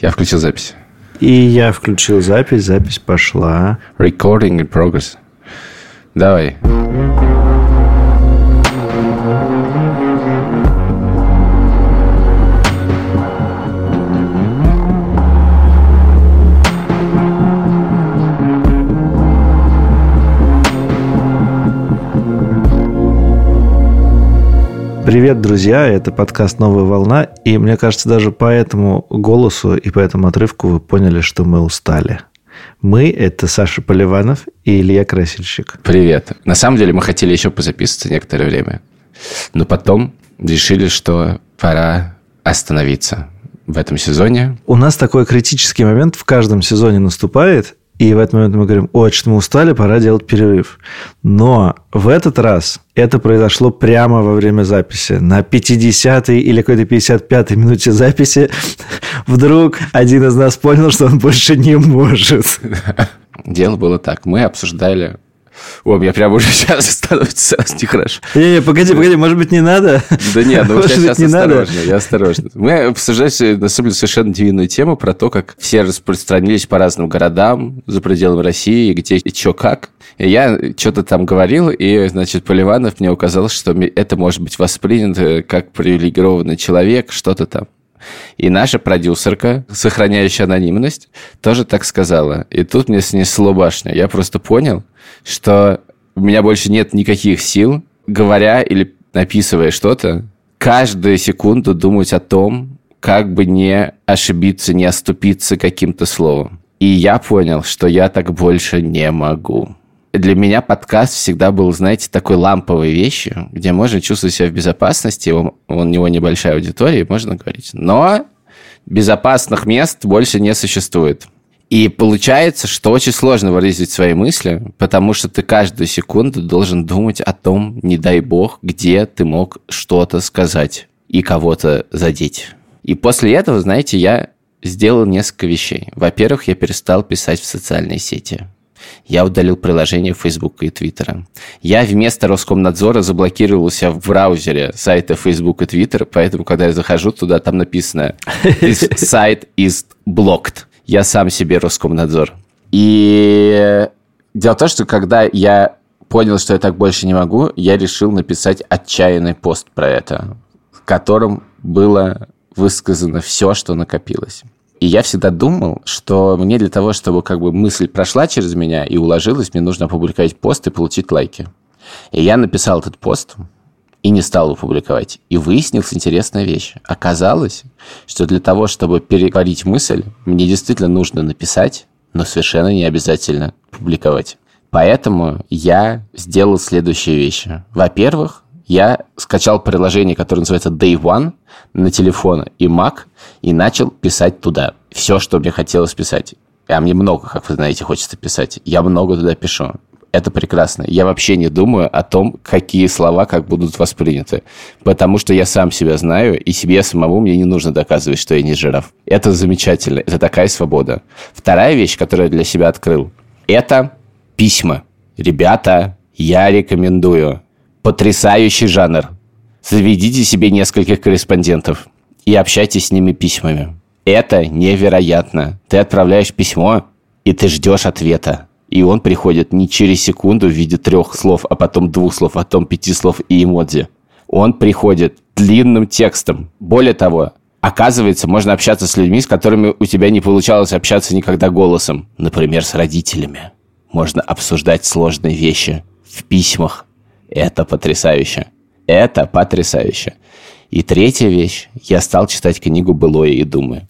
Я включил запись. И я включил запись, запись пошла. Recording in progress. Давай. Привет, друзья! Это подкаст «Новая волна», и мне кажется, даже по этому голосу и по этому отрывку вы поняли, что мы устали. Мы – это Саша Поливанов и Илья Красильщик. Привет. На самом деле мы хотели еще позаписываться некоторое время, но потом решили, что пора остановиться в этом сезоне. У нас такой критический момент в каждом сезоне наступает, и в этот момент мы говорим, очень мы устали, пора делать перерыв. Но в этот раз это произошло прямо во время записи. На 50-й или какой-то 55-й минуте записи вдруг один из нас понял, что он больше не может. Дело было так. Мы обсуждали о, мне прямо уже сейчас становится нехорошо. Не-не, погоди, погоди, может быть, не надо? Да нет, ну может сейчас не осторожно, надо? я осторожно. Мы обсуждали, на самом деле, совершенно невинную тему про то, как все распространились по разным городам за пределами России, где и что как. И я что-то там говорил, и, значит, Поливанов мне указал, что это может быть воспринято как привилегированный человек, что-то там. И наша продюсерка, сохраняющая анонимность, тоже так сказала. И тут мне снесло башню. Я просто понял, что у меня больше нет никаких сил, говоря или написывая что-то, каждую секунду думать о том, как бы не ошибиться, не оступиться каким-то словом. И я понял, что я так больше не могу для меня подкаст всегда был, знаете, такой ламповой вещью, где можно чувствовать себя в безопасности, у, у него небольшая аудитория, можно говорить. Но безопасных мест больше не существует. И получается, что очень сложно выразить свои мысли, потому что ты каждую секунду должен думать о том, не дай бог, где ты мог что-то сказать и кого-то задеть. И после этого, знаете, я сделал несколько вещей. Во-первых, я перестал писать в социальные сети. Я удалил приложение Facebook и Twitter. Я вместо Роскомнадзора заблокировал у себя в браузере сайты Facebook и Twitter, поэтому, когда я захожу туда, там написано «This site is blocked». Я сам себе Роскомнадзор. И дело в том, что когда я понял, что я так больше не могу, я решил написать отчаянный пост про это, в котором было высказано все, что накопилось. И я всегда думал, что мне для того, чтобы как бы мысль прошла через меня и уложилась, мне нужно опубликовать пост и получить лайки. И я написал этот пост и не стал его публиковать. И выяснилась интересная вещь. Оказалось, что для того, чтобы переварить мысль, мне действительно нужно написать, но совершенно не обязательно публиковать. Поэтому я сделал следующие вещи. Во-первых, я скачал приложение, которое называется Day One на телефон и Mac, и начал писать туда все, что мне хотелось писать. А мне много, как вы знаете, хочется писать. Я много туда пишу. Это прекрасно. Я вообще не думаю о том, какие слова как будут восприняты. Потому что я сам себя знаю, и себе самому мне не нужно доказывать, что я не жираф. Это замечательно. Это такая свобода. Вторая вещь, которую я для себя открыл, это письма. Ребята, я рекомендую Потрясающий жанр. Заведите себе нескольких корреспондентов и общайтесь с ними письмами. Это невероятно. Ты отправляешь письмо, и ты ждешь ответа. И он приходит не через секунду в виде трех слов, а потом двух слов, а потом пяти слов и эмодзи. Он приходит длинным текстом. Более того, оказывается, можно общаться с людьми, с которыми у тебя не получалось общаться никогда голосом. Например, с родителями. Можно обсуждать сложные вещи в письмах. Это потрясающе. Это потрясающе. И третья вещь. Я стал читать книгу «Былое и думы».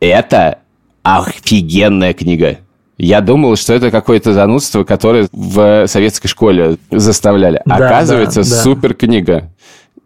Это офигенная книга. Я думал, что это какое-то занудство, которое в советской школе заставляли. Да, Оказывается, да, да. супер книга.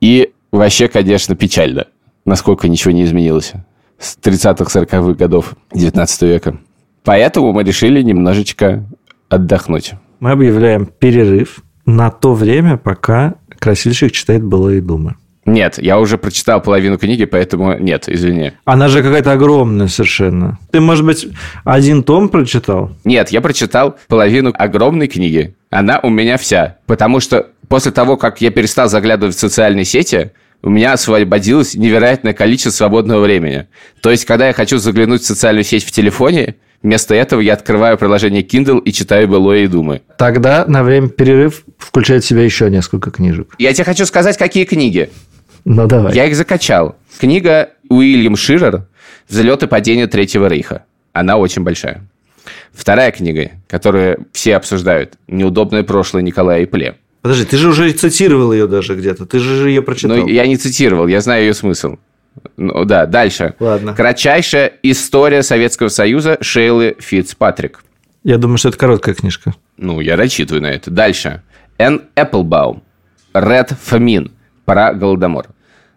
И вообще, конечно, печально, насколько ничего не изменилось с 30-40-х годов 19 века. Поэтому мы решили немножечко отдохнуть. Мы объявляем перерыв на то время, пока красильщик читает былые думы. Нет, я уже прочитал половину книги, поэтому нет, извини. Она же какая-то огромная совершенно. Ты, может быть, один том прочитал? Нет, я прочитал половину огромной книги. Она у меня вся. Потому что после того, как я перестал заглядывать в социальные сети, у меня освободилось невероятное количество свободного времени. То есть, когда я хочу заглянуть в социальную сеть в телефоне, вместо этого я открываю приложение Kindle и читаю былое и думы. Тогда на время перерыв включает в себя еще несколько книжек. Я тебе хочу сказать, какие книги. Ну, давай. Я их закачал. Книга Уильям Ширер «Взлет и падение Третьего Рейха». Она очень большая. Вторая книга, которую все обсуждают, «Неудобное прошлое Николая Ипле». Подожди, ты же уже цитировал ее даже где-то. Ты же ее прочитал. Ну, я не цитировал, я знаю ее смысл. Ну, да, дальше. Ладно. Кратчайшая история Советского Союза Шейлы Фитцпатрик. Я думаю, что это короткая книжка. Ну, я рассчитываю на это. Дальше. Энн Эпплбаум. Ред Фамин. Про Голодомор.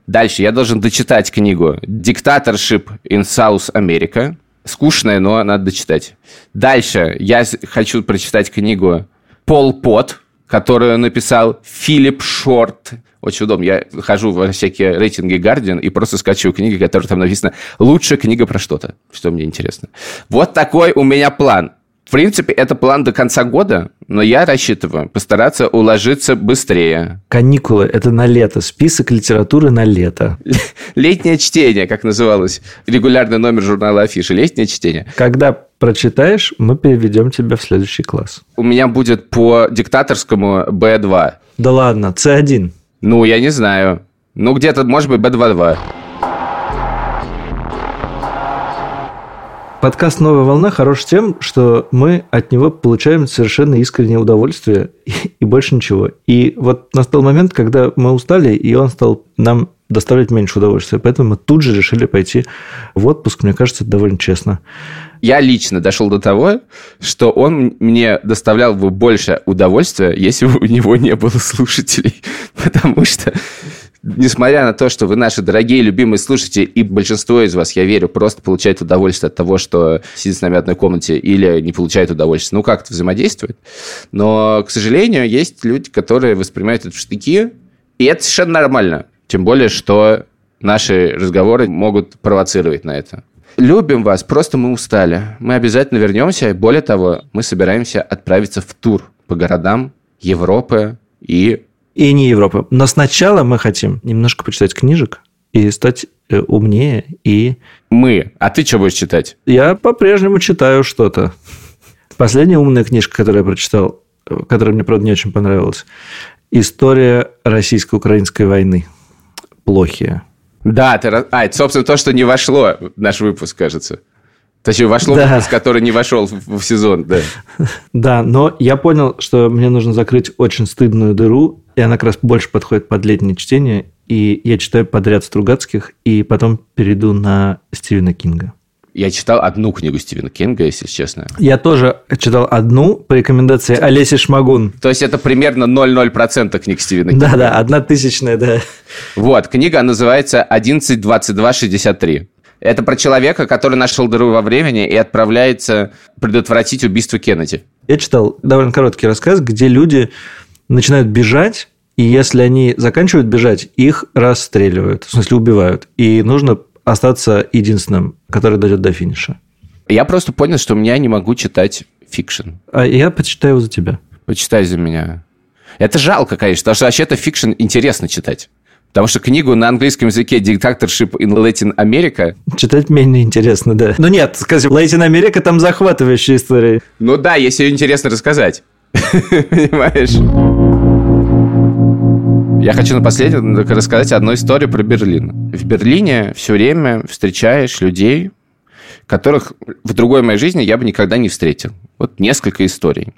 Дальше я должен дочитать книгу «Диктаторшип in South America». Скучная, но надо дочитать. Дальше я хочу прочитать книгу «Пол Пот», которую написал Филипп Шорт. Очень удобно. Я хожу во всякие рейтинги Guardian и просто скачиваю книги, которые там написано «Лучшая книга про что-то», что мне интересно. Вот такой у меня план. В принципе, это план до конца года, но я рассчитываю постараться уложиться быстрее. Каникулы – это на лето. Список литературы на лето. Летнее чтение, как называлось. Регулярный номер журнала Афиши. Летнее чтение. Когда прочитаешь, мы переведем тебя в следующий класс. У меня будет по диктаторскому B2. Да ладно, C1. Ну, я не знаю. Ну, где-то, может быть, B2-2. Подкаст «Новая волна» хорош тем, что мы от него получаем совершенно искреннее удовольствие и, и больше ничего. И вот настал момент, когда мы устали, и он стал нам доставлять меньше удовольствия. Поэтому мы тут же решили пойти в отпуск. Мне кажется, это довольно честно. Я лично дошел до того, что он мне доставлял бы больше удовольствия, если бы у него не было слушателей. Потому что несмотря на то, что вы наши дорогие, любимые слушатели, и большинство из вас, я верю, просто получает удовольствие от того, что сидит с нами в одной комнате или не получает удовольствие, ну, как-то взаимодействует. Но, к сожалению, есть люди, которые воспринимают это в штыки, и это совершенно нормально. Тем более, что наши разговоры могут провоцировать на это. Любим вас, просто мы устали. Мы обязательно вернемся. Более того, мы собираемся отправиться в тур по городам Европы и и не Европы. Но сначала мы хотим немножко почитать книжек и стать э, умнее и... Мы. А ты что будешь читать? Я по-прежнему читаю что-то. Последняя умная книжка, которую я прочитал, которая мне, правда, не очень понравилась, «История российско-украинской войны». Плохие. Да, ты... а, это, собственно, то, что не вошло в наш выпуск, кажется. Точнее, вошло да. выпуск, который не вошел в, в сезон, да. Да, но я понял, что мне нужно закрыть очень стыдную дыру, и она как раз больше подходит под летнее чтение, и я читаю подряд Стругацких, и потом перейду на Стивена Кинга. Я читал одну книгу Стивена Кинга, если честно. Я тоже читал одну по рекомендации Олеси Шмагун. То есть это примерно 0,0% книг Стивена Кинга. Да-да, одна тысячная, да. Вот, книга называется «11.22.63». Это про человека, который нашел дыру во времени и отправляется предотвратить убийство Кеннеди. Я читал довольно короткий рассказ, где люди начинают бежать, и если они заканчивают бежать, их расстреливают, в смысле убивают. И нужно остаться единственным, который дойдет до финиша. Я просто понял, что я не могу читать fiction. А я почитаю его за тебя. Почитай за меня. Это жалко, конечно, потому что вообще-то fiction интересно читать. Потому что книгу на английском языке «Dictatorship in Latin America» Читать менее интересно, да. Ну нет, скажем, Latin America там захватывающая история. Ну да, если ее интересно рассказать. Понимаешь? Я хочу напоследок рассказать одну историю про Берлин. В Берлине все время встречаешь людей, которых в другой моей жизни я бы никогда не встретил. Вот несколько историй.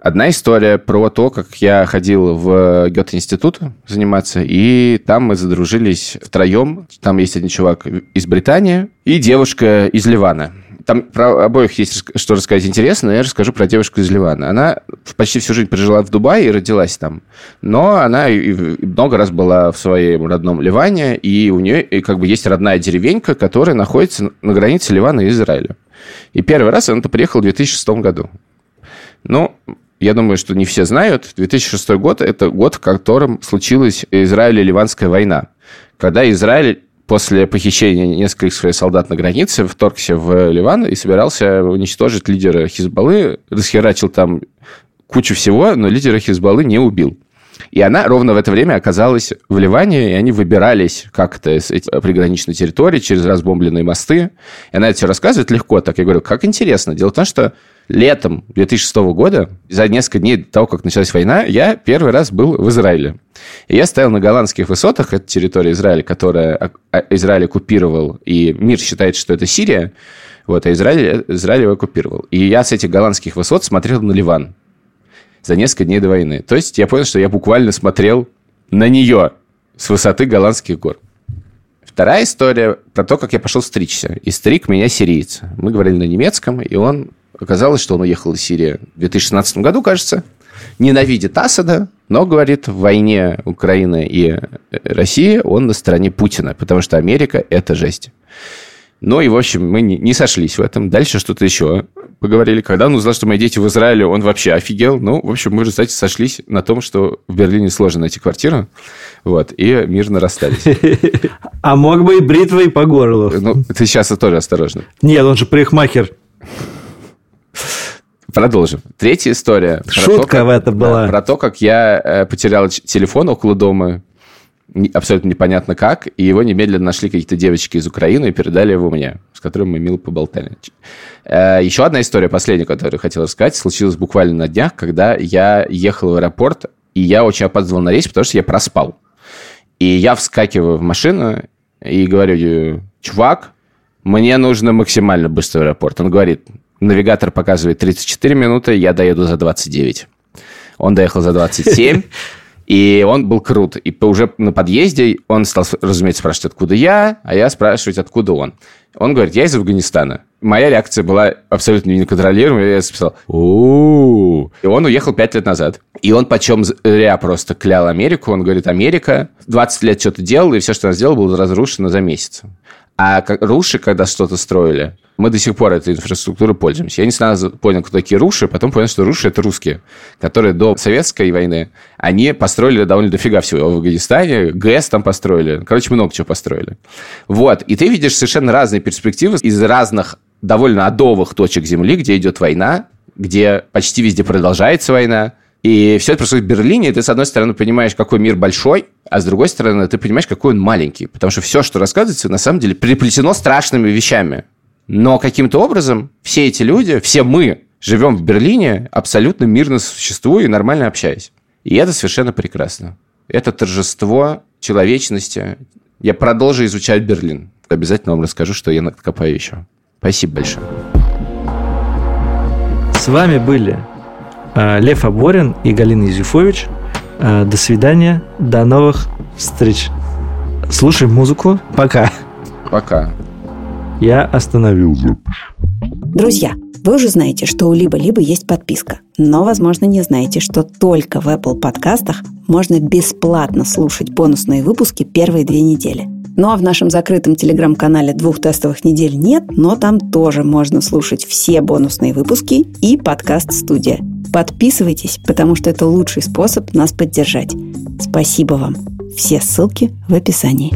Одна история про то, как я ходил в Гёте-институт заниматься, и там мы задружились втроем. Там есть один чувак из Британии и девушка из Ливана. Там про обоих есть что рассказать интересно, но я расскажу про девушку из Ливана. Она почти всю жизнь прожила в Дубае и родилась там. Но она и много раз была в своем родном Ливане, и у нее и как бы есть родная деревенька, которая находится на границе Ливана и Израиля. И первый раз она-то приехала в 2006 году. Ну, я думаю, что не все знают, 2006 год – это год, в котором случилась Израиль-Ливанская война. Когда Израиль после похищения нескольких своих солдат на границе вторгся в Ливан и собирался уничтожить лидера Хизбаллы, расхерачил там кучу всего, но лидера Хизбаллы не убил. И она ровно в это время оказалась в Ливане, и они выбирались как-то из этой приграничной территории через разбомбленные мосты. И она это все рассказывает легко так. Я говорю, как интересно. Дело в том, что летом 2006 года, за несколько дней до того, как началась война, я первый раз был в Израиле. И я стоял на голландских высотах, это территория Израиля, которая Израиль оккупировал, и мир считает, что это Сирия, вот, а Израиль, Израиль его оккупировал. И я с этих голландских высот смотрел на Ливан за несколько дней до войны. То есть я понял, что я буквально смотрел на нее с высоты голландских гор. Вторая история про то, как я пошел стричься. И стриг меня сириец. Мы говорили на немецком, и он... Оказалось, что он уехал из Сирии в 2016 году, кажется. Ненавидит Асада, но, говорит, в войне Украины и России он на стороне Путина, потому что Америка – это жесть. Ну и, в общем, мы не, не сошлись в этом. Дальше что-то еще поговорили. Когда он узнал, что мои дети в Израиле, он вообще офигел. Ну, в общем, мы же, кстати, сошлись на том, что в Берлине сложно найти квартиру. Вот, и мирно расстались. А мог бы и бритвой по горлу. Ну, ты сейчас тоже осторожно. Нет, он же парикмахер. Продолжим. Третья история. Шутка то, в это была. Да, про то, как я э, потерял телефон около дома, абсолютно непонятно как, и его немедленно нашли какие-то девочки из Украины и передали его мне, с которым мы мило поболтали. Э, еще одна история, последняя, которую хотел рассказать, случилась буквально на днях, когда я ехал в аэропорт, и я очень опаздывал на рейс, потому что я проспал. И я вскакиваю в машину и говорю, чувак, мне нужно максимально быстрый аэропорт. Он говорит, навигатор показывает 34 минуты, я доеду за 29. Он доехал за 27, и он был крут. И уже на подъезде он стал, разумеется, спрашивать, откуда я, а я спрашивать, откуда он. Он говорит, я из Афганистана. Моя реакция была абсолютно неконтролируемая. Я записал, у И он уехал пять лет назад. И он почем зря просто клял Америку. Он говорит, Америка 20 лет что-то делала, и все, что она сделала, было разрушено за месяц. А руши, когда что-то строили, мы до сих пор этой инфраструктурой пользуемся. Я не сразу понял, кто такие руши, потом понял, что руши – это русские, которые до советской войны, они построили довольно дофига всего. В Афганистане ГЭС там построили. Короче, много чего построили. Вот. И ты видишь совершенно разные перспективы из разных довольно адовых точек Земли, где идет война, где почти везде продолжается война, и все это происходит в Берлине, и ты, с одной стороны, понимаешь, какой мир большой, а с другой стороны, ты понимаешь, какой он маленький. Потому что все, что рассказывается, на самом деле приплетено страшными вещами. Но каким-то образом все эти люди, все мы живем в Берлине, абсолютно мирно существуя и нормально общаясь. И это совершенно прекрасно. Это торжество человечности. Я продолжу изучать Берлин. Обязательно вам расскажу, что я накопаю еще. Спасибо большое. С вами были Лев Аборин и Галина Юзефович. Э, до свидания, до новых встреч. Слушай музыку. Пока. Пока. Я остановил запись. Друзья, вы уже знаете, что у Либо-Либо есть подписка. Но, возможно, не знаете, что только в Apple подкастах можно бесплатно слушать бонусные выпуски первые две недели. Ну а в нашем закрытом телеграм-канале двух тестовых недель нет, но там тоже можно слушать все бонусные выпуски и подкаст-студия. Подписывайтесь, потому что это лучший способ нас поддержать. Спасибо вам. Все ссылки в описании.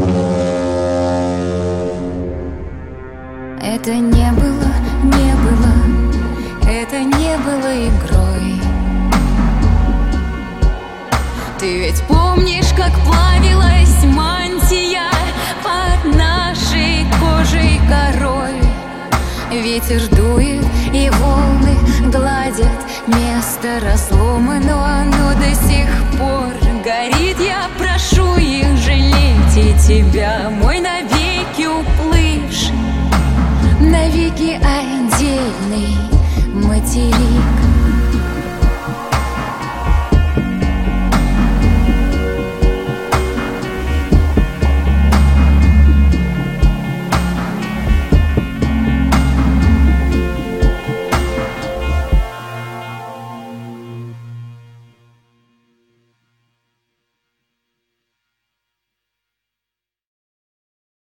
Это не было, не было, это не было игрой. Ты ведь помнишь, как плавилась мантия корой? Ветер дует и волны гладят Место разломано, оно до сих пор горит. Я прошу их жалеть и тебя, мой навеки уплывший. Навеки отдельный материк